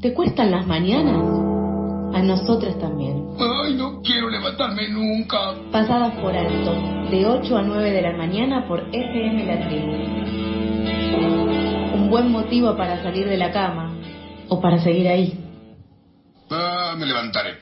¿Te cuestan las mañanas? A nosotras también. Ay, no quiero levantarme nunca. Pasadas por alto, de 8 a 9 de la mañana por FM La Tribu. Un buen motivo para salir de la cama o para seguir ahí. Ah, me levantaré.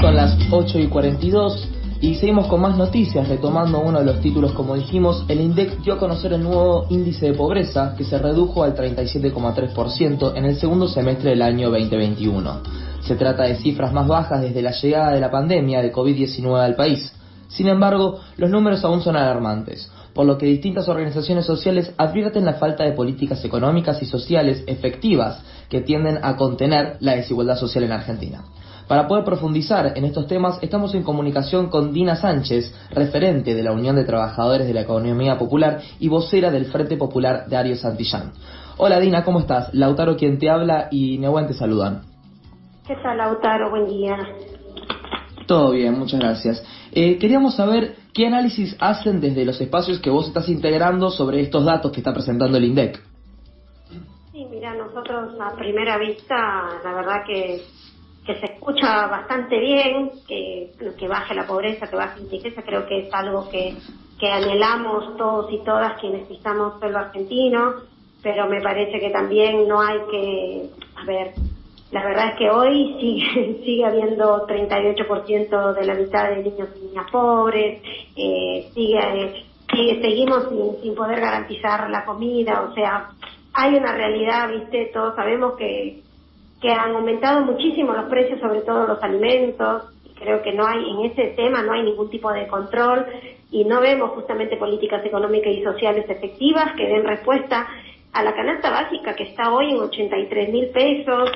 Son las 8 y 42 y seguimos con más noticias, retomando uno de los títulos, como dijimos, el INDEC dio a conocer el nuevo índice de pobreza que se redujo al 37,3% en el segundo semestre del año 2021. Se trata de cifras más bajas desde la llegada de la pandemia de COVID-19 al país. Sin embargo, los números aún son alarmantes, por lo que distintas organizaciones sociales advierten la falta de políticas económicas y sociales efectivas que tienden a contener la desigualdad social en Argentina. Para poder profundizar en estos temas, estamos en comunicación con Dina Sánchez, referente de la Unión de Trabajadores de la Economía Popular y vocera del Frente Popular de Ario Santillán. Hola Dina, ¿cómo estás? Lautaro quien te habla y Nehuen te saludan. ¿Qué tal Lautaro? Buen día. Todo bien, muchas gracias. Eh, queríamos saber qué análisis hacen desde los espacios que vos estás integrando sobre estos datos que está presentando el INDEC. Sí, mira, nosotros a primera vista, la verdad que que se escucha bastante bien, que, que baje la pobreza, que baje la indigencia, creo que es algo que, que anhelamos todos y todas quienes pisamos suelo argentino, pero me parece que también no hay que, a ver, la verdad es que hoy sigue, sigue habiendo 38% de la mitad de niños y niñas pobres, eh, sigue, sigue, seguimos sin, sin poder garantizar la comida, o sea, hay una realidad, viste, todos sabemos que que han aumentado muchísimo los precios, sobre todo los alimentos. Creo que no hay en ese tema no hay ningún tipo de control y no vemos justamente políticas económicas y sociales efectivas que den respuesta a la canasta básica que está hoy en 83 mil pesos.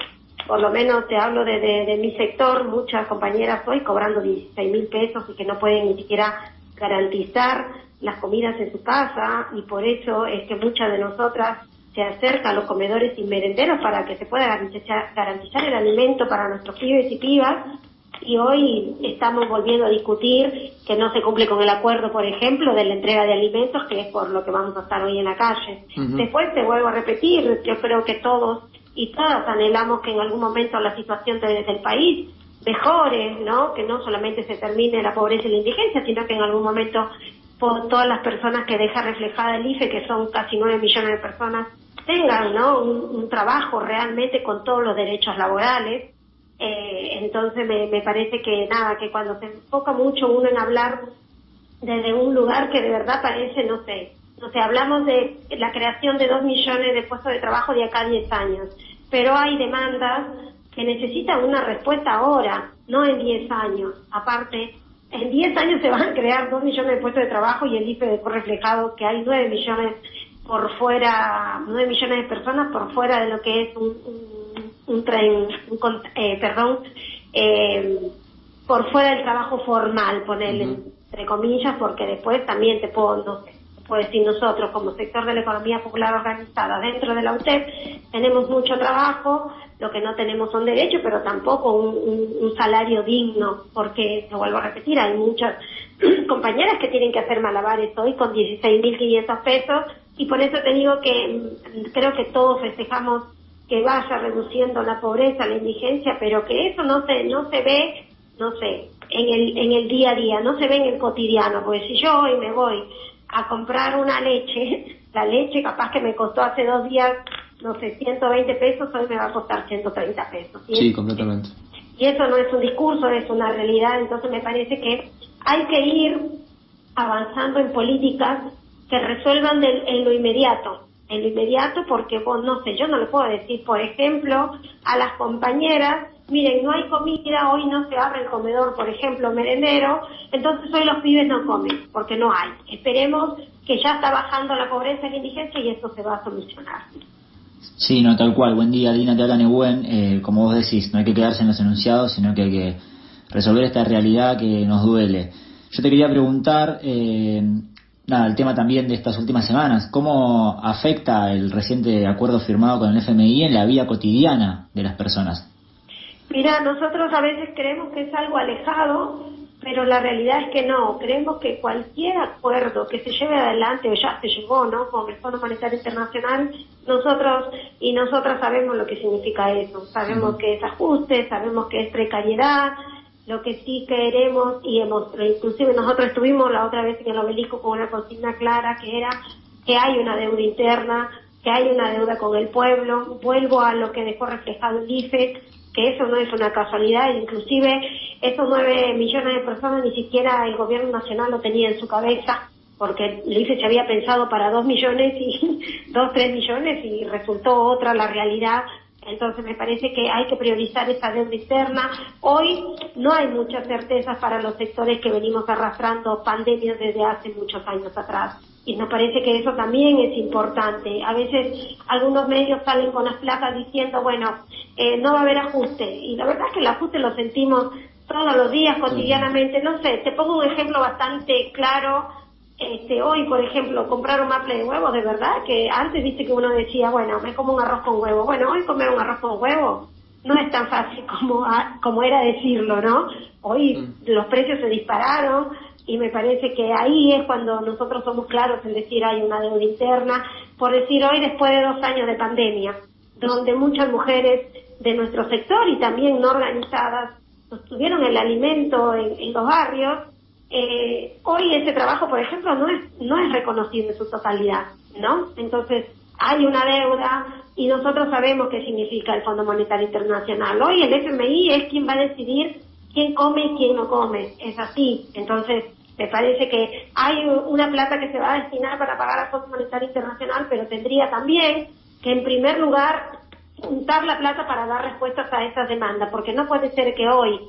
Por lo menos te hablo de, de, mi sector, muchas compañeras hoy cobrando 16 mil pesos y que no pueden ni siquiera garantizar las comidas en su casa y por eso es que muchas de nosotras se acerca a los comedores y merenderos para que se pueda garantizar, el alimento para nuestros pibes y pibas. Y hoy estamos volviendo a discutir que no se cumple con el acuerdo, por ejemplo, de la entrega de alimentos, que es por lo que vamos a estar hoy en la calle. Después te vuelvo a repetir, yo creo que todos y todas anhelamos que en algún momento la situación del país mejore, ¿no? Que no solamente se termine la pobreza y la indigencia, sino que en algún momento por todas las personas que deja reflejada el IFE, que son casi 9 millones de personas, tengan ¿no? un, trabajo realmente con todos los derechos laborales. Eh, entonces me, me parece que nada, que cuando se enfoca mucho uno en hablar desde un lugar que de verdad parece, no sé, no sé, hablamos de la creación de dos millones de puestos de trabajo de acá a 10 años, pero hay demandas que necesitan una respuesta ahora, no en 10 años. Aparte, en 10 años se van a crear dos millones de puestos de trabajo y el IFE dejó reflejado que hay 9 millones por fuera, 9 millones de personas por fuera de lo que es un, un, tren, eh, perdón, eh, por fuera del trabajo formal, ponerle entre comillas, porque después también te puedo, no puedo decir nosotros como sector de la economía popular organizada dentro de la UTEP, tenemos mucho trabajo, lo que no tenemos son derechos, pero tampoco un, un salario digno, porque, te vuelvo a repetir, hay muchas compañeras que tienen que hacer malabares hoy con 16.500 pesos y por eso te digo que mm, creo que todos festejamos que vaya reduciendo la pobreza, la indigencia, pero que eso no se no se ve, no sé, en el en el día a día, no se ve en el cotidiano, porque si yo hoy me voy a comprar una leche, la leche capaz que me costó hace dos días, no sé, 120 pesos, hoy me va a costar 130 pesos. sí, completamente. Y eso no es un discurso, es una realidad, entonces me parece que hay que ir avanzando en políticas que resuelvan en lo inmediato, en lo inmediato porque vos, no sé, yo no le puedo decir, por ejemplo, a las compañeras, miren, no hay comida, hoy no se abre el comedor, por ejemplo, merendero, entonces hoy los pibes no comen, porque no hay. Esperemos que ya está bajando la pobreza y la indigencia y esto se va a solucionar. Sí, no, tal cual. Buen día, Dina, te habla Nebuen. Eh, como vos decís, no hay que quedarse en los enunciados, sino que hay que resolver esta realidad que nos duele. Yo te quería preguntar, eh, nada, el tema también de estas últimas semanas, ¿cómo afecta el reciente acuerdo firmado con el FMI en la vida cotidiana de las personas? Mira, nosotros a veces creemos que es algo alejado, pero la realidad es que no. Creemos que cualquier acuerdo que se lleve adelante, o ya se llevó, ¿no? Con el Fondo Monetario Internacional, nosotros y nosotras sabemos lo que significa eso. Sabemos que es ajuste, sabemos que es precariedad, lo que sí queremos y hemos, inclusive nosotros estuvimos la otra vez en el obelisco con una consigna clara que era que hay una deuda interna, que hay una deuda con el pueblo. Vuelvo a lo que dejó reflejado el IFE, que eso no es una casualidad, inclusive esos nueve millones de personas ni siquiera el gobierno nacional lo tenía en su cabeza, porque el IFE se había pensado para dos millones y dos, tres millones y resultó otra la realidad. Entonces me parece que hay que priorizar esa deuda externa. Hoy no hay muchas certezas para los sectores que venimos arrastrando pandemias desde hace muchos años atrás y nos parece que eso también es importante. A veces algunos medios salen con las placas diciendo, bueno, eh, no va a haber ajuste. Y la verdad es que el ajuste lo sentimos todos los días, cotidianamente. No sé, te pongo un ejemplo bastante claro. Este, hoy, por ejemplo, comprar un maple de huevos, de verdad, que antes viste que uno decía, bueno, me como un arroz con huevo. Bueno, hoy comer un arroz con huevo no es tan fácil como, como era decirlo, ¿no? Hoy mm. los precios se dispararon, y me parece que ahí es cuando nosotros somos claros en decir hay una deuda interna, por decir hoy después de dos años de pandemia, donde muchas mujeres de nuestro sector y también no organizadas sostuvieron el alimento en, los barrios, eh, hoy ese trabajo, por ejemplo, no es, no es reconocido en su totalidad, ¿no? Entonces, hay una deuda y nosotros sabemos qué significa el Fondo Monetario Internacional. Hoy el FMI es quien va a decidir quién come y quién no come. Es así. Entonces, me parece que hay una plata que se va a destinar para pagar al Fondo Monetario Internacional, pero tendría también que, en primer lugar, juntar la plata para dar respuestas a esas demandas, porque no puede ser que hoy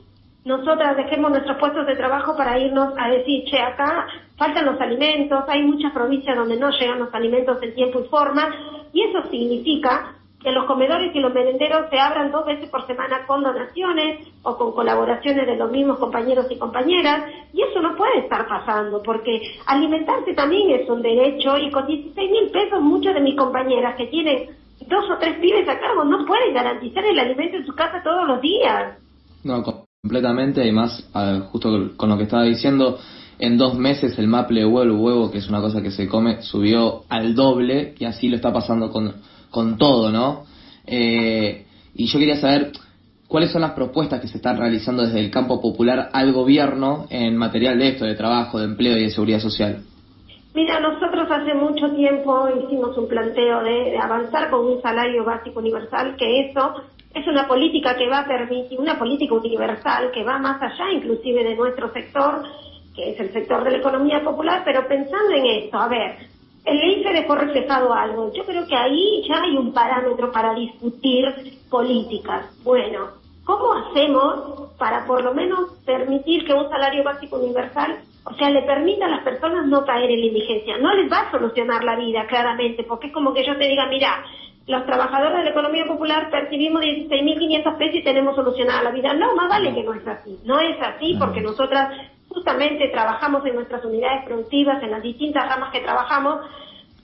nosotras dejemos nuestros puestos de trabajo para irnos a decir, che, acá faltan los alimentos, hay muchas provincias donde no llegan los alimentos en tiempo y forma, y eso significa que los comedores y los merenderos se abran dos veces por semana con donaciones o con colaboraciones de los mismos compañeros y compañeras, y eso no puede estar pasando, porque alimentarse también es un derecho, y con 16 mil pesos muchas de mis compañeras que tienen dos o tres pibes a cargo no pueden garantizar el alimento en su casa todos los días. No, completamente, y más justo con lo que estaba diciendo, en dos meses el maple de huevo, huevo, que es una cosa que se come, subió al doble, y así lo está pasando con con todo, ¿no? Eh, y yo quería saber cuáles son las propuestas que se están realizando desde el campo popular al gobierno en material de esto, de trabajo, de empleo y de seguridad social. Mira, nosotros hace mucho tiempo hicimos un planteo de, avanzar con un salario básico universal, que eso es una política que va a permitir, una política universal que va más allá inclusive de nuestro sector, que es el sector de la economía popular, pero pensando en esto, a ver, el IFE dejó reflejado algo. Yo creo que ahí ya hay un parámetro para discutir políticas. Bueno, ¿cómo hacemos para por lo menos permitir que un salario básico universal, o sea, le permita a las personas no caer en la indigencia? No les va a solucionar la vida, claramente, porque es como que yo te diga, mira, los trabajadores de la economía popular percibimos 16.500 pesos y tenemos solucionada la vida. No, más vale que no es así. No es así porque nosotras justamente trabajamos en nuestras unidades productivas, en las distintas ramas que trabajamos,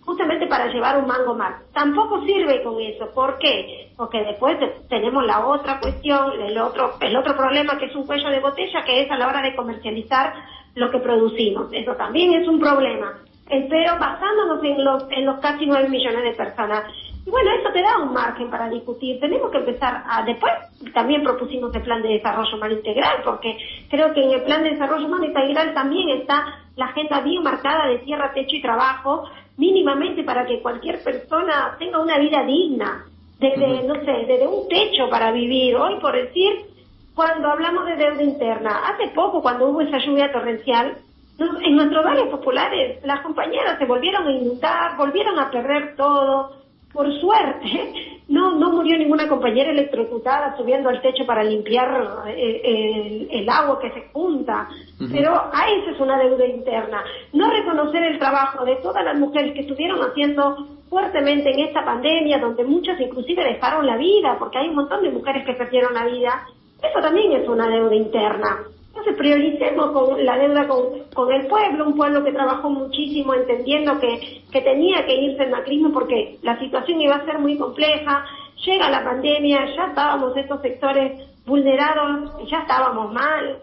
justamente para llevar un mango más. Tampoco sirve con eso. ¿Por qué? Porque después tenemos la otra cuestión, el otro, el otro problema que es un cuello de botella, que es a la hora de comercializar lo que producimos. Eso también es un problema. Pero basándonos en los, en los casi 9 millones de personas, y bueno, eso te da un margen para discutir. Tenemos que empezar a, después también propusimos el plan de desarrollo humano integral, porque creo que en el plan de desarrollo humano integral también está la agenda bien marcada de tierra, techo y trabajo, mínimamente para que cualquier persona tenga una vida digna, desde, no sé, desde un techo para vivir. Hoy, por decir, cuando hablamos de deuda interna, hace poco, cuando hubo esa lluvia torrencial, en nuestros barrios populares las compañeras se volvieron a inundar, volvieron a perder todo, por suerte, no, no murió ninguna compañera electrocutada subiendo al techo para limpiar eh, el, agua que se junta. Pero a eso es una deuda interna. No reconocer el trabajo de todas las mujeres que estuvieron haciendo fuertemente en esta pandemia, donde muchas inclusive dejaron la vida, porque hay un montón de mujeres que perdieron la vida. Eso también es una deuda interna. Entonces prioricemos con la deuda con, el pueblo, un pueblo que trabajó muchísimo entendiendo que, que tenía que irse el macrismo porque la situación iba a ser muy compleja, llega la pandemia, ya estábamos estos sectores vulnerados, ya estábamos mal,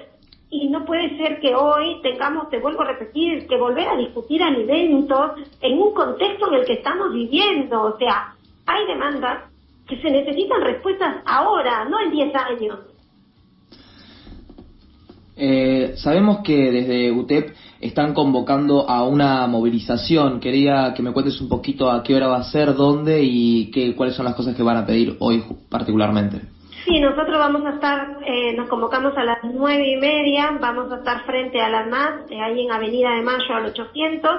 y no puede ser que hoy tengamos, te vuelvo a repetir, que volver a discutir alimentos en un contexto en el que estamos viviendo. O sea, hay demandas que se necesitan respuestas ahora, no en 10 años. Eh, sabemos que desde UTEP están convocando a una movilización. Quería que me cuentes un poquito a qué hora va a ser, dónde y qué, cuáles son las cosas que van a pedir hoy particularmente. Sí, nosotros vamos a estar, eh, nos convocamos a las nueve y media, vamos a estar frente a las MAS, eh, ahí en Avenida de Mayo al 800,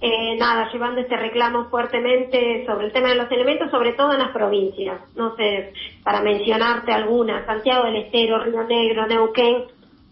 eh, nada, llevando este reclamo fuertemente sobre el tema de los elementos, sobre todo en las provincias, no sé, para mencionarte algunas, Santiago del Estero, Río Negro, Neuquén,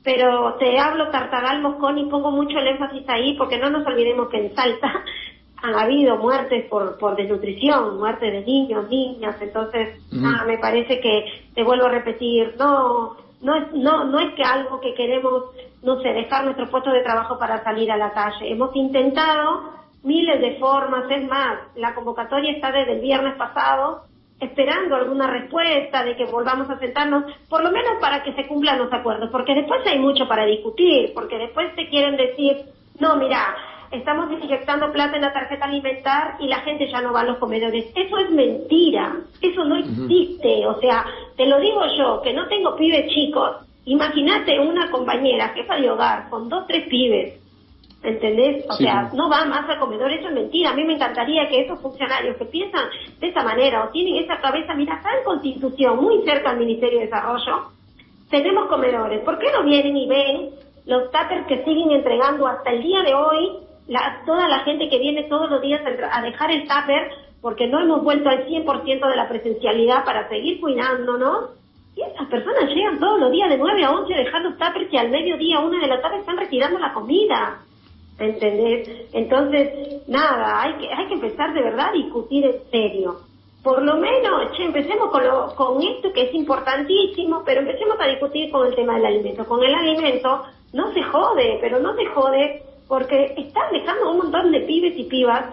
pero te hablo Tartagal, Moscón y pongo mucho el énfasis ahí porque no nos olvidemos que en Salta han habido muertes por, por desnutrición, muertes de niños, niñas, entonces me parece que, te vuelvo a repetir, no, no es, no, no es que algo que queremos, no sé, dejar nuestro puesto de trabajo para salir a la calle. Hemos intentado miles de formas, es más, la convocatoria está desde el viernes pasado, esperando alguna respuesta de que volvamos a sentarnos, por lo menos para que se cumplan los acuerdos, porque después hay mucho para discutir, porque después te quieren decir, no, mira, estamos inyectando plata en la tarjeta alimentar y la gente ya no va a los comedores. Eso es mentira, eso no existe. O sea, te lo digo yo, que no tengo pibes chicos. Imagínate una compañera, jefa de hogar, con dos, tres pibes. ¿Entendés? O sea, no va más al comedor, eso es mentira. A mí me encantaría que esos funcionarios que piensan de esa manera o tienen esa cabeza, mira, está en Constitución, muy cerca al Ministerio de Desarrollo, tenemos comedores. ¿Por qué no vienen y ven los tuppers que siguen entregando hasta el día de hoy la, toda la gente que viene todos los días a dejar el tupper porque no hemos vuelto al 100% de la presencialidad para seguir cuidándonos. Y esas personas llegan todos los días de 9 a 11 dejando tuppers y al mediodía, una de la tarde, están retirando la comida. ¿Entendés? Entonces, nada, hay que, hay que empezar de verdad a discutir en serio. Por lo menos, che, empecemos con, lo, con esto que es importantísimo, pero empecemos a discutir con el tema del alimento. Con el alimento no se jode, pero no se jode porque están dejando un montón de pibes y pibas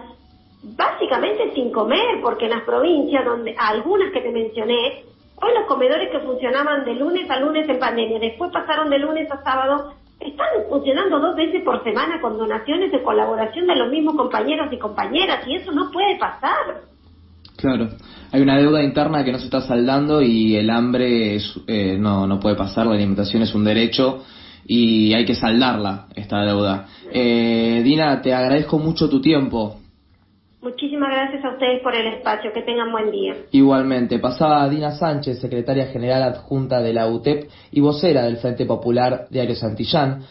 básicamente sin comer, porque en las provincias, donde algunas que te mencioné, hoy los comedores que funcionaban de lunes a lunes en pandemia, después pasaron de lunes a sábado, están funcionando dos veces por semana con donaciones de colaboración de los mismos compañeros y compañeras, y eso no puede pasar. Claro, hay una deuda interna que no se está saldando y el hambre eh, no, no puede pasar, la alimentación es un derecho y hay que saldarla, esta deuda. Eh, Dina, te agradezco mucho tu tiempo. Muchísimas gracias a ustedes por el espacio. Que tengan buen día. Igualmente. Pasaba Dina Sánchez, secretaria general adjunta de la UTEP y vocera del Frente Popular Diario Santillán.